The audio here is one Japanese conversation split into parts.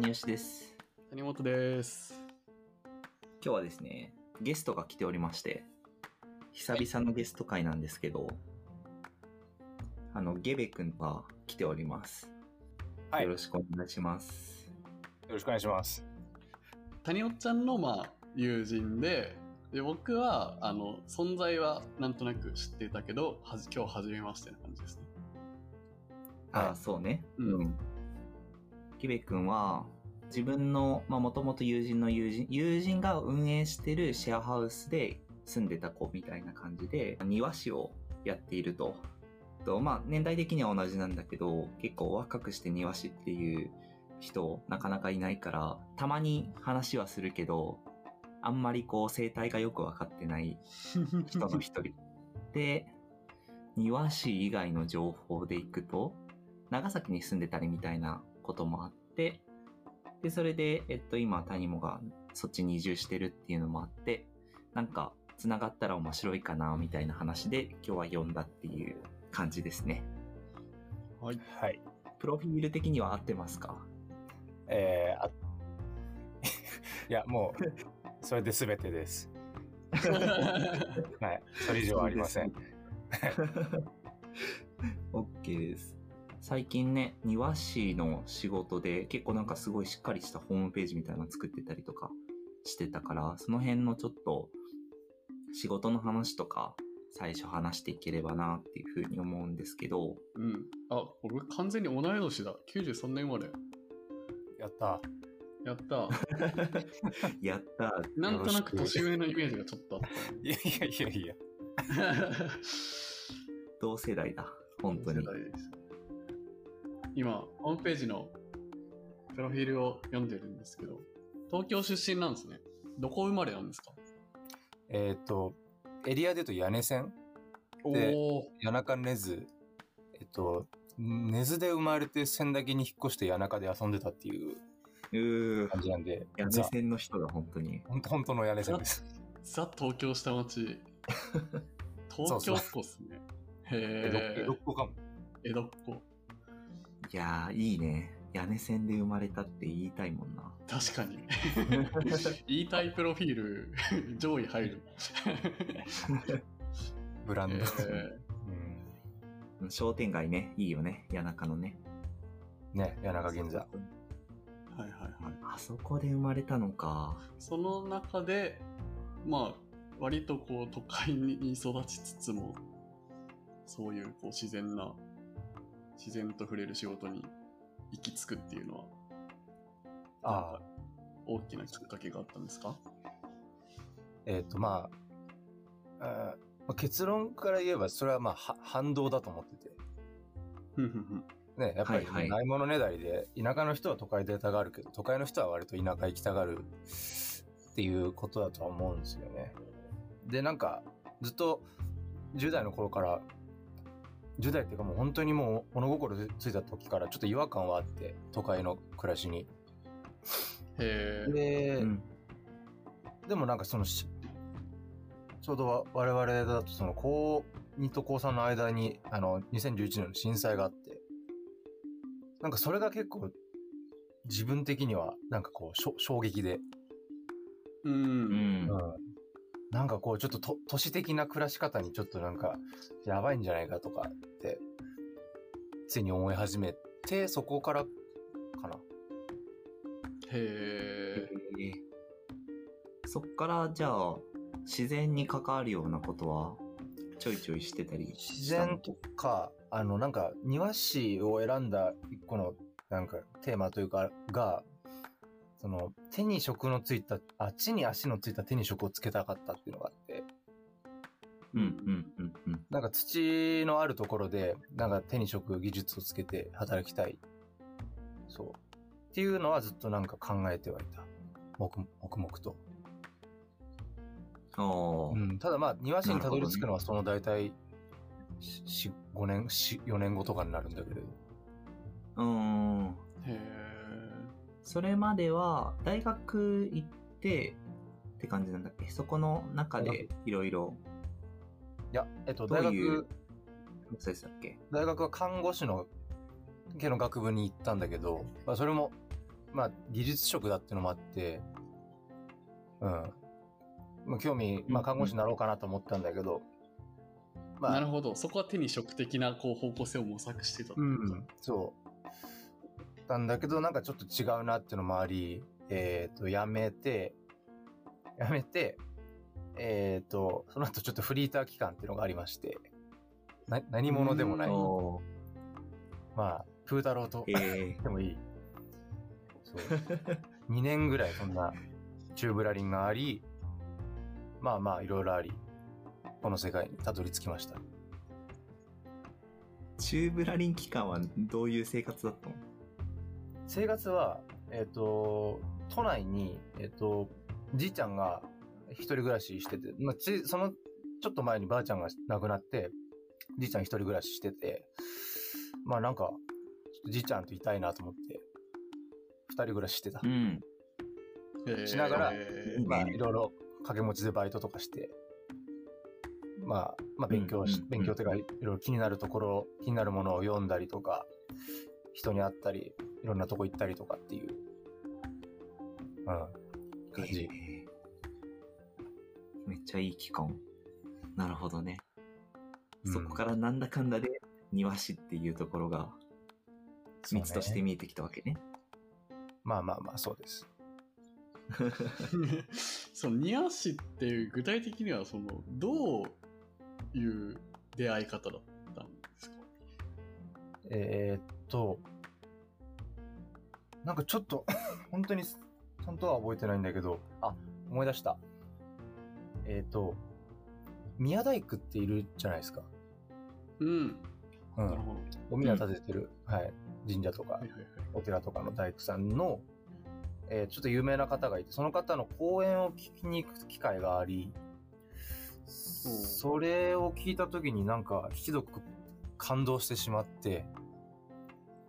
谷吉です。谷本です。今日はですね、ゲストが来ておりまして、久々のゲスト会なんですけど、あの、ゲベ君が来ております。はいよろしくお願いします。よろしくお願いします。谷尾ちゃんの、まあ、友人で、で、僕は、あの、存在はなんとなく知っていたけど、はじ今日初めましてな感じですね。ああ、はいそうね。うんゲベ君は、自分の、まあ、もともと友人の友人、友人が運営してるシェアハウスで住んでた子みたいな感じで、庭師をやっていると。と、まあ、年代的には同じなんだけど、結構若くして庭師っていう人、なかなかいないから、たまに話はするけど、あんまりこう、生態がよくわかってない人の一人。で、庭師以外の情報でいくと、長崎に住んでたりみたいなこともあって、で、それで、えっと、今、谷もがそっちに移住してるっていうのもあって、なんか、繋がったら面白いかな、みたいな話で、今日は呼んだっていう感じですね。はい。はい。プロフィール的には合ってますか？えー、あ いや、もう、それで全てです。はい。それ以上はありません。OK です。最近ね、庭師の仕事で結構なんかすごいしっかりしたホームページみたいなの作ってたりとかしてたから、その辺のちょっと仕事の話とか最初話していければなっていうふうに思うんですけど、うん。あ、俺完全に同い年だ。93年生まれ。やった。やった。やったーなんとなく年上のイメージがちょっとあった。いやいやいやいや。同世代だ。本当に世。代です今、ホームページのプロフィールを読んでるんですけど、東京出身なんですね。どこ生まれなんですか？えっ、と、エリアで言うと屋根線、おでお谷中根津、えっと、根津で生まれて千駄木に引っ越して谷中で遊んでたっていう感じなんで、屋根線の人だ、本当に。本当の屋根線です。ザ東京下町。東京っ子っすね。江戸っ子かも。江戸っ子。いやー、いいね。屋根線で生まれたって言いたいもんな。確かに。言 いたいプロフィール、上位入る。ブランド。えうん商店街ね、いいよね。谷中のね。ね、谷中銀座。ーはいはいはい。あそこで生まれたのか。その中で、まあ、割とこう都会に育ちつつも、そういうこう自然な、自然と触れる仕事に行き着くっていうのは、ああ、大きなきっかけがあったんですか？えっ、と、まあ、あーまあ結論から言えば、それはまあ、は反動だと思ってて。ね、やっぱり、はいはいないものねだりで、田舎の人は都会でたがるけど、都会の人は割と田舎行きたがるっていうことだとは思うんですよね。で、なんか、ずっと10代の頃から、10代っていうかもう本当にもう物心ついた時からちょっと違和感はあって、都会の暮らしに。へえ。で、うん。でもなんかそのし、ちょうどわ我々だとその高2と高3の間に、あの、2011年の震災があって、なんかそれが結構自分的にはなんかこうしょ衝撃で、うん。うん。なんかこうちょっとと都市的な暮らし方にちょっとなんかやばいんじゃないかとかって、ついに思い始めて、そこからかな。へえ。えーそっから、じゃあ、自然に関わるようなことは、ちょいちょいしてたり自然とか、あの、なんか、庭師を選んだ一個の、なんか、テーマというか、が、その、手に職のついた、あ、地に足のついた手に職をつけたかったっていうのがあって、うん、うん、うん、うん。なんか土のあるところで、なんか手に職技術をつけて働きたい。そう。っていうのはずっとなんか考えてはいた。黙黙々と。ああ、うん、ただまあ、庭師にたどり着くのはその大体、し、5年、4、4年後とかになるんだけれど。うん。へえ。それまでは、大学行って、って感じなんだっけ？そこの中でいろいろ、いや、えっと、どう大いう学、そうでしたっけ？大学は看護師の系の学部に行ったんだけど、まあ、それもまあ、技術職だってのもあって、うん。まあ興味、まあ、看護師になろうかなと思ったんだけど、まあ、なるほど。そこは手に職的なこう方向性を模索してたうん、そう。なんだけど、なんかちょっと違うなっていうのもあり、えっ、と、やめて、やめて、えっ、と、その後ちょっとフリーター期間っていうのがありまして、な、何者でもない。おまあ、風太郎とーえでもいい。そう。2年ぐらいそんなチューブラリンがあり、まあまあいろいろあり、この世界にたどり着きました。ー、チューブラリン期間はどういう生活だったの？生活は、えっ、と、都内に、えっ、と、じいちゃんが一人暮らししてて、まあ、ついそのちょっと前にばあちゃんが亡くなって、じいちゃん一人暮らししてて、まあなんか、じいちゃんといたいなと思って、二人暮らししてた。ん。えーしながらえうんまあいろいろ掛け持ちでバイトとかして、まあ、まあ勉強し、うんうん勉強というかいろいろ気になるところ、気になるものを読んだりとか、人に会ったり、いろんなとこ行ったりとかっていう、うん、感じ。えーめっちゃいい期間。なるほどね。そこからなんだかんだで庭師っていうところが道として見えてきたわけね。まあまあまあ、そうです。その庭師っていう具体的にはそのどういう出会い方だったんですか？えーっと、なんかちょっと、本当に、本当は覚えてないんだけど、あ、思い出した。えーっと、宮大工っているじゃないですか。うん。うん。なるほど。お宮建ててる、はい、神社とか。お寺とかの大工さんの、えーちょっと有名な方がいて、その方の講演を聞きに行く機会があり、それを聞いた時になんかひどく感動してしまって、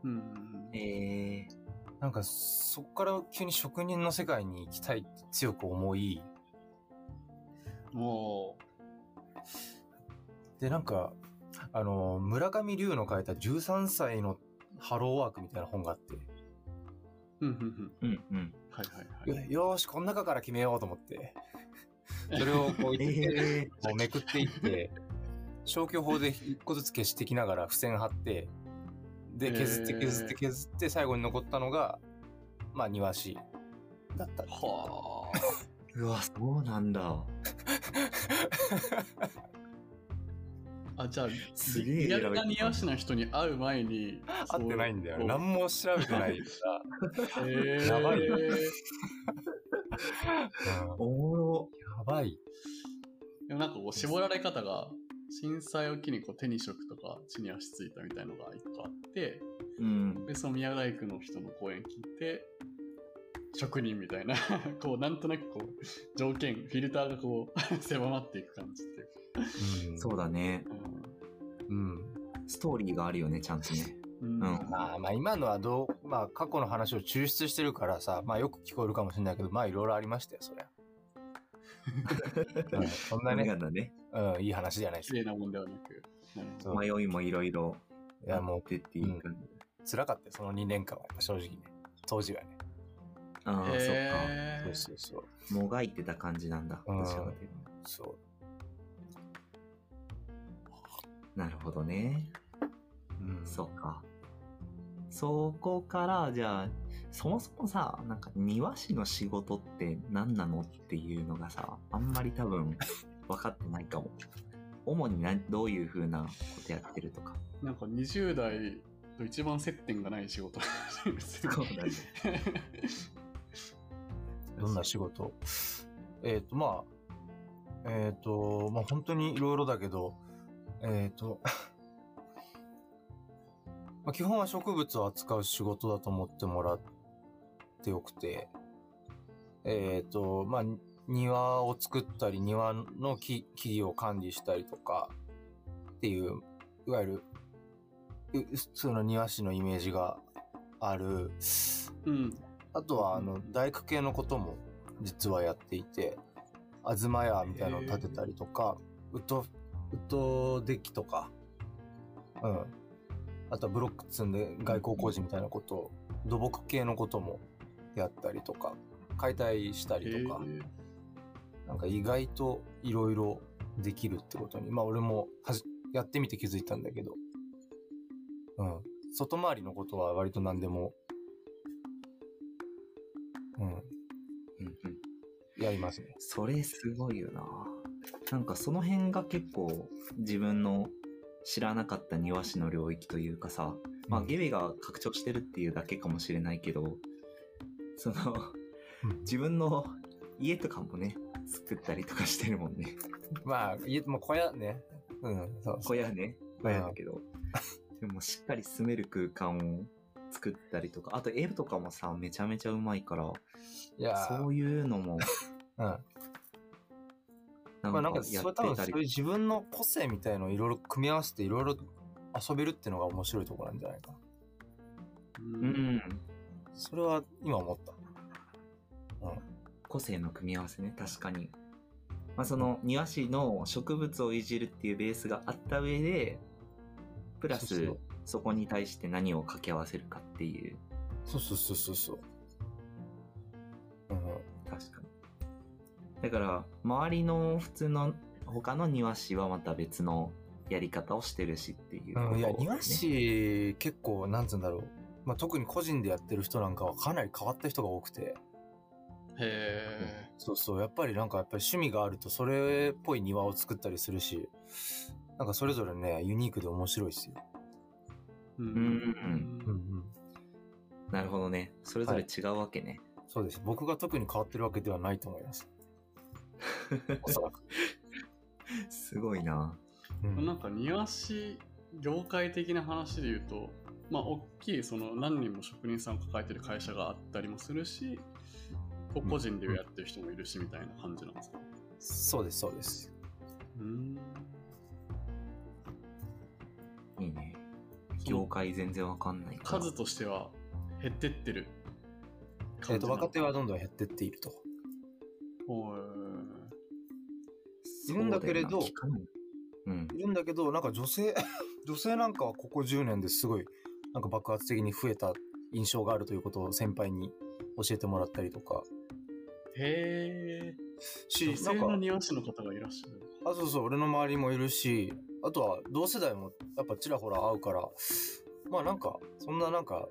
うんうんうん。えなんかそっから急に職人の世界に行きたいって強く思い、もで、なんか、あの、村上龍の書いた13歳のハローワークみたいな本があって、う、うんうんうん。ー、うんうん。はいはいはい。よし、この中から決めようと思って、それをこう言って、えもうめくっていって、消去法で一個ずつ消していきながら付箋貼って、で、削って削って削って最後に残ったのが、まあ庭師だったはー、うわ、そうなんだ。あ。あ、じゃあ、すげえリアルな庭師の人に会う前に、合ってないんだよ。何も調べてないから。へーやばいおもろ。やばい。もなんかこう、絞られ方が、震災を機にこう手に職とか地に足ついたみたいのが一個あって、うん。で、その宮大工の人の講演聞いて、職人みたいな、こう、なんとなくこう、条件、フィルターがこう、狭まっていく感じっていうんそうだね。うん。ストーリーがあるよね、ちゃんとね。うん。まあまあ今のはどう、まあ過去の話を抽出してるからさ、まあよく聞こえるかもしれないけど、まあいろいろありましたよ、そりゃ。うんそんなね、ね。うん、いい話じゃないです綺。麗なもんではなく。迷いもいろいろいやもうってっていう感じ。辛かったよ、その2年間は、正直ね。当時はね。ああ、そうそうそう。そっか。もがいてた感じなんだ。うんどちらかというとそう。なるほどね。うん、そうか。そこから、じゃあ、そもそもさ、なんか庭師の仕事って何なのっていうのがさ、あんまり多分分かってないかも。主に何どういう風なことやってるとか。なんか20代と一番接点がない仕事ですよそうだね どんな仕事？えっ、と、まあ、えっ、と、まあ本当にいろいろだけど、えっ、と、まあ基本は植物を扱う仕事だと思ってもらってよくて、えっ、と、まあ、庭を作ったり、庭の木木々を管理したりとか、っていう、いわゆる、う普通の庭師のイメージがある、うん。あとは、あの、大工系のことも実はやっていて、東屋みたいなのを建てたりとか、ウッド、ウッドデッキとか、うん。あとはブロック積んで外交工事みたいなことを、土木系のこともやったりとか、解体したへりとか、ーなんか意外といろいろできるってことに、まあ俺もはじやってみて気づいたんだけど、うん。外回りのことは割と何でも、うん、うんうん。やりますね。それすごいよな。なんかその辺が結構自分の知らなかった庭師の領域というかさ、まあうんゲビが拡張してるっていうだけかもしれないけど、その、うん自分の家とかもね、作ったりとかしてるもんね。まあ、家、もう小屋ね。うん、そう小屋ね、小屋だけど。でもしっかり住める空間を作ったりとか、あと絵とかもさ、めちゃめちゃうまいから、いやーそういうのも、うん。なまあなんか、それ多分そういう。自分の個性みたいのをいろいろ組み合わせていろいろ遊べるっていうのが面白いところなんじゃないかな。ううんん。それは今思った。個性の組み合わせね、確かに。まあ、その庭師の植物をいじるっていうベースがあった上で、プラスそこに対して何を掛け合わせるかっていう、そうそうそうそうそう。うん。確かに。だから、周りの普通の他の庭師はまた別のやり方をしてるしっていうこと、うん、いや、ね。庭師、結構、なんつうんだろう。まあ、特に個人でやってる人なんかはかなり変わった人が多くて。へそうそう。やっぱりなんか、やっぱり趣味があると、それっぽい庭を作ったりするし、なんかそれぞれね、ユニークで面白いですよ。ーううんうんうん。なるほどね。それぞれ違うわけね。そうです。僕が特に変わってるわけではないと思います。おそらく。すごいな。うんなんか庭師業界的な話で言うとまあ大きいその何人も職人さんを抱えてる会社があったりもするし個人でやってる人もいるしみたいな感じなんですか？そうです、そうです。うんいいね。業界全然わかんない。数としては減ってってるえっ、と、若手はどんどん減ってっていると。ほいるんだけれどうん。いるんだけど、なんか女性、女性なんかはここ10年ですごい、なんか爆発的に増えた印象があるということを先輩に教えてもらったりとか。ー。へえし、女性のなんか、庭師の方がいらっしゃる。あ、そうそう、俺の周りもいるし、あとは同世代もやっぱちらほら会うから、まあなんか、そんななんか、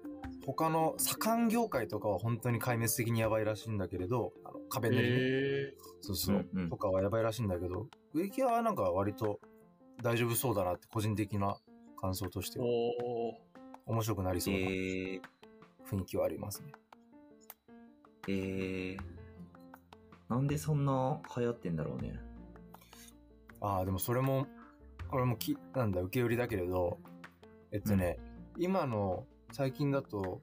他の左官業界とかは本当に壊滅的にやばいらしいんだけれど、あの壁塗りね、そうそう、うんうん。とかはやばいらしいんだけど、植木屋はなんか割と大丈夫そうだなって個人的な感想としては。おー面白くなりそうなえー、雰囲気はありますね。えー、なんでそんな流行ってんだろうね。ああ、でもそれも、これもき、なんだ、受け売りだけれど、えっとね、今の最近だと、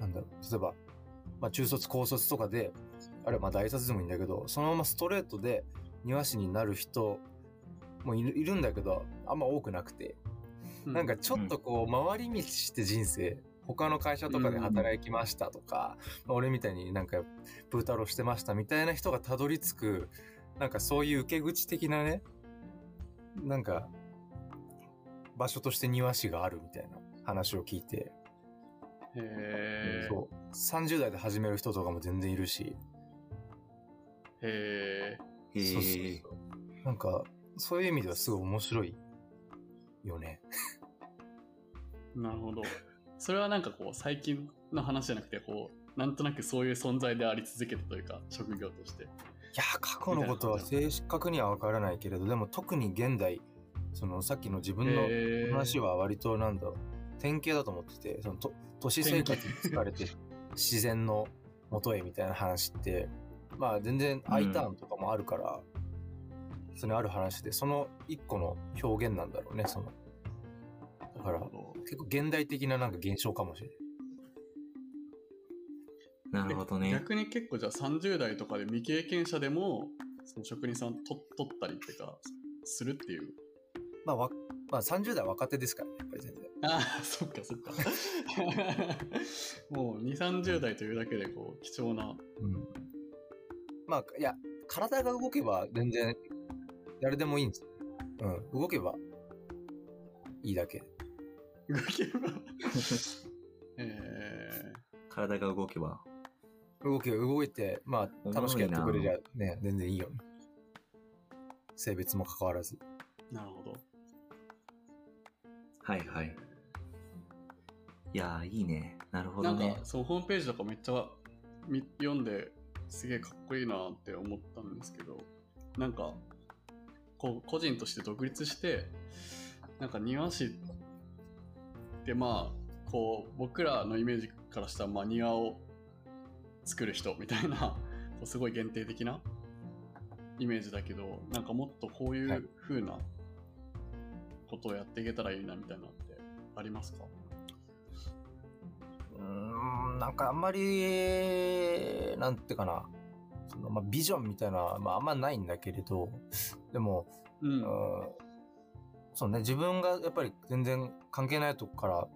なんだ例えば、まあ中卒、高卒とかで、あれはまあ大卒でもいいんだけど、そのままストレートで庭師になる人もいるいるんだけど、あんま多くなくて、なんかちょっとこう、回り道して人生、他の会社とかで働きましたとか、まあ俺みたいになんか、プータローしてましたみたいな人がたどり着く、なんかそういう受け口的なね、なんか、場所として庭師があるみたいな話を聞いて、へえそう、30代で始める人とかも全然いるし、へえへそうそうーそう。なんか、そういう意味ではすごい面白いよね。なるほど。それはなんかこう最近の話じゃなくてこうなんとなくそういう存在であり続けたというか職業として。いや、過去のことは正確にはわからないけれど、でも特に現代、そのさっきの自分の話は割となんだろう、典型だと思ってて、そのと都市生活に疲れて自然の元へみたいな話って、まあ全然 I ターンとかもあるから、それある話で、その一個の表現なんだろうね、その。だからなるほど結構現代的ななんか現象かもしれない。なるほどね。逆に結構じゃあ30代とかで未経験者でもその職人さんと取ったりっていうかするっていう。まあわ、まあ30代若手ですからね、やっぱり全然。ああ、そっかそっか。もう2、30代というだけでこう貴重な。うん。まあ、いや、体が動けば全然誰でもいいんですよ。うん。動けばいいだけ。動けば。え体が動けば。動き、動いて、まあ、楽しくやってくれりゃね、全然いいよね。性別も関わらず。なるほど。はいはい。いやー、いいね。なるほどねなんか。そのホームページとかめっちゃみ読んですげえかっこいいなって思ったんですけどなんかこう個人として独立してなんか庭師ってまあこう僕らのイメージからしたらまあ庭を作る人みたいな こうすごい限定的なイメージだけどなんかもっとこういはい。う風なことをやっていけたらいいなみたいなのってありますか？うーん、なんかあんまり、なんてかな。そのまあ、ビジョンみたいな、まああんまないんだけれど、でも、うん。うんそうね、自分がやっぱり全然関係ないとこから、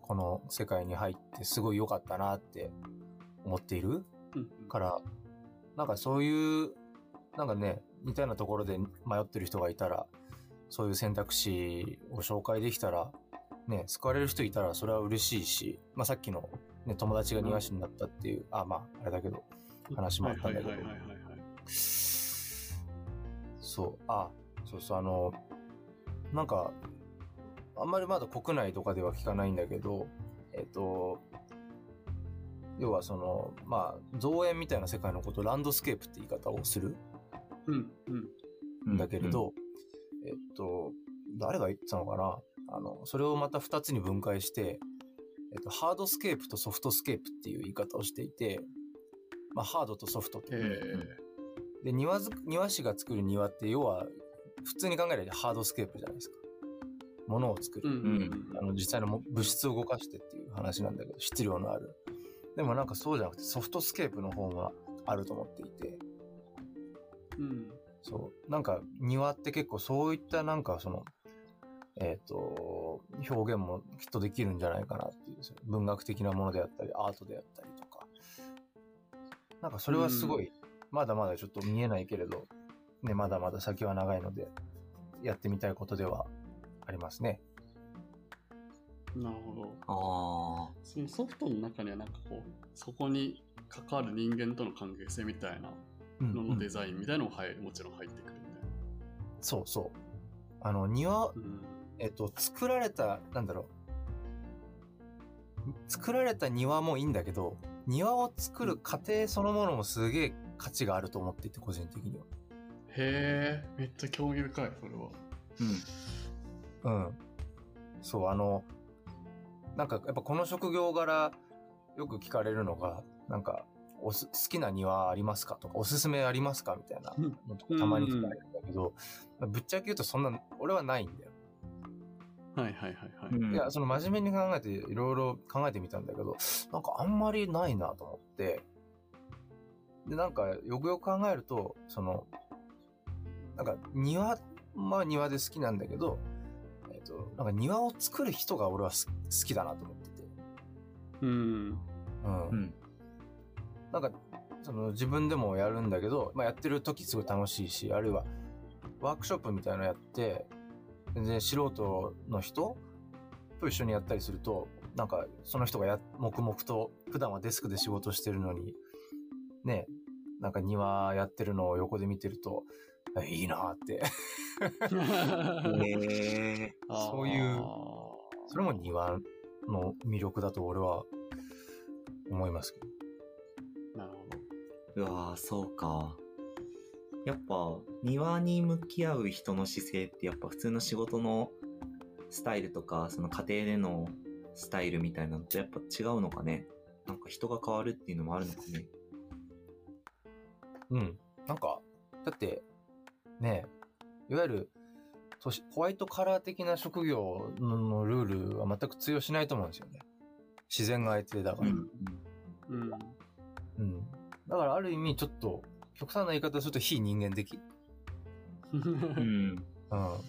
この世界に入ってすごい良かったなって思っているうんから、なんかそういう、なんかね、似たようなところで迷ってる人がいたら、そういう選択肢を紹介できたら、ね、救われる人いたらそれは嬉しいし、まあさっきの、ね、友達が庭師になったっていう、あ、まああれだけど、話もあったんだけど。そう、あ、そうそう、あの、なんか、あんまりまだ国内とかでは聞かないんだけど、えっ、と、要はその、まあ、造園みたいな世界のことをランドスケープって言い方をするうんうん。んだけれど、えっと、誰が言ってたのかな？あの、それをまた二つに分解して、えっと、 hardscape と softscape っていう言い方をしていて、まあ、ハードとソフトと。えで、庭庭師が作る庭って、要は、普通に考えれば hardscape じゃないですか。物を作る。ーうんうんあの、実際のも物質を動かしてっていう話なんだけど、質量のある。でもなんかそうじゃなくて、 softscape の方があると思っていて、うんそう。なんか庭って結構そういったなんかその、えっ、と、表現もきっとできるんじゃないかなっていう、文学的なものであったり、アートであったりとか。なんかそれはすごい、まだまだちょっと見えないけれど、ね、まだまだ先は長いので、やってみたいことではありますね。なるほどあそのソフトの中にはなんかこうそこに関わる人間との関係性みたいなうんのうんのデザインみたいなのも入るもちろん入ってくるみたいなそうそう。あの、庭、うんえっと、作られた、なんだろう。作られた庭もいいんだけど、庭を作る過程そのものもすげえ価値があると思っていて、個人的には。へえめっちゃ興味深いそれはーうん。うん。そう、あの、なんかやっぱこの職業柄よく聞かれるのが、なんか、おす好きな庭ありますかとか、おすすめありますかみたいなのとかたまに聞かれるんだけど、ぶっちゃけ言うとそんな、俺はないんだよ。はいはいはいはい、うんいや、その真面目に考えて、いろいろ考えてみたんだけど、なんかあんまりないなと思って、で、なんか、よくよく考えると、その、なんか、庭、まあ庭で好きなんだけど、えっ、と、なんか庭を作る人が俺はす好きだなと思ってて。うんうん。うん。なんか、その自分でもやるんだけど、まあやってる時すごい楽しいし、あるいは、ワークショップみたいなのやって、全然素人の人と一緒にやったりすると、なんかその人がや、黙々と、普段はデスクで仕事してるのに、ね、なんか庭やってるのを横で見てると、あいいなって。へえ そういうそれも庭の魅力だと俺は思いますけど。なるほうわーそうか。やっぱ、庭に向き合う人の姿勢ってやっぱ普通の仕事のスタイルとか、その家庭でのスタイルみたいなのとやっぱ違うのかね。なんか人が変わるっていうのもあるのかね。うん。なんか、だって、ねいわゆる、ホワイトカラー的な職業ののルールは全く通用しないと思うんですよね。自然が相手だから。どうんうん。だからある意味ちょっと、極端な言い方すると非人間的。うん。うん。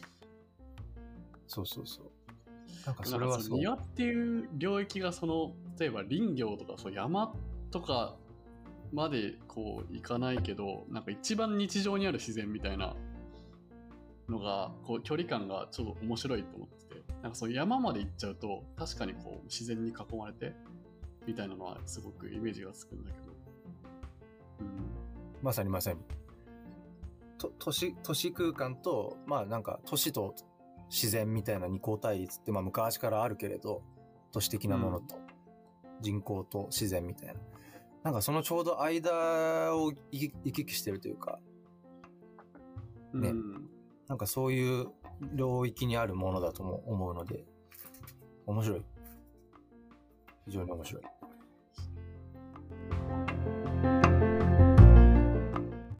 そうそうそう。なんかそれはその庭っていう領域がその例えば林業とかそう山とかまでこう行かないけどなんか一番日常にある自然みたいなのがこう距離感がちょっと面白いと思っててなんかそう山まで行っちゃうと確かにこう自然に囲まれてみたいなのはすごくイメージがつくんだけどうんまさにまさに。と都市、都市空間と、まあなんか都市と自然みたいな二項対立ってまあ昔からあるけれど、都市的なものと人工と自然みたいな。なんかそのちょうど間を行き来してるというか、ねうんなんかそういう領域にあるものだとも思うので、面白い。非常に面白い。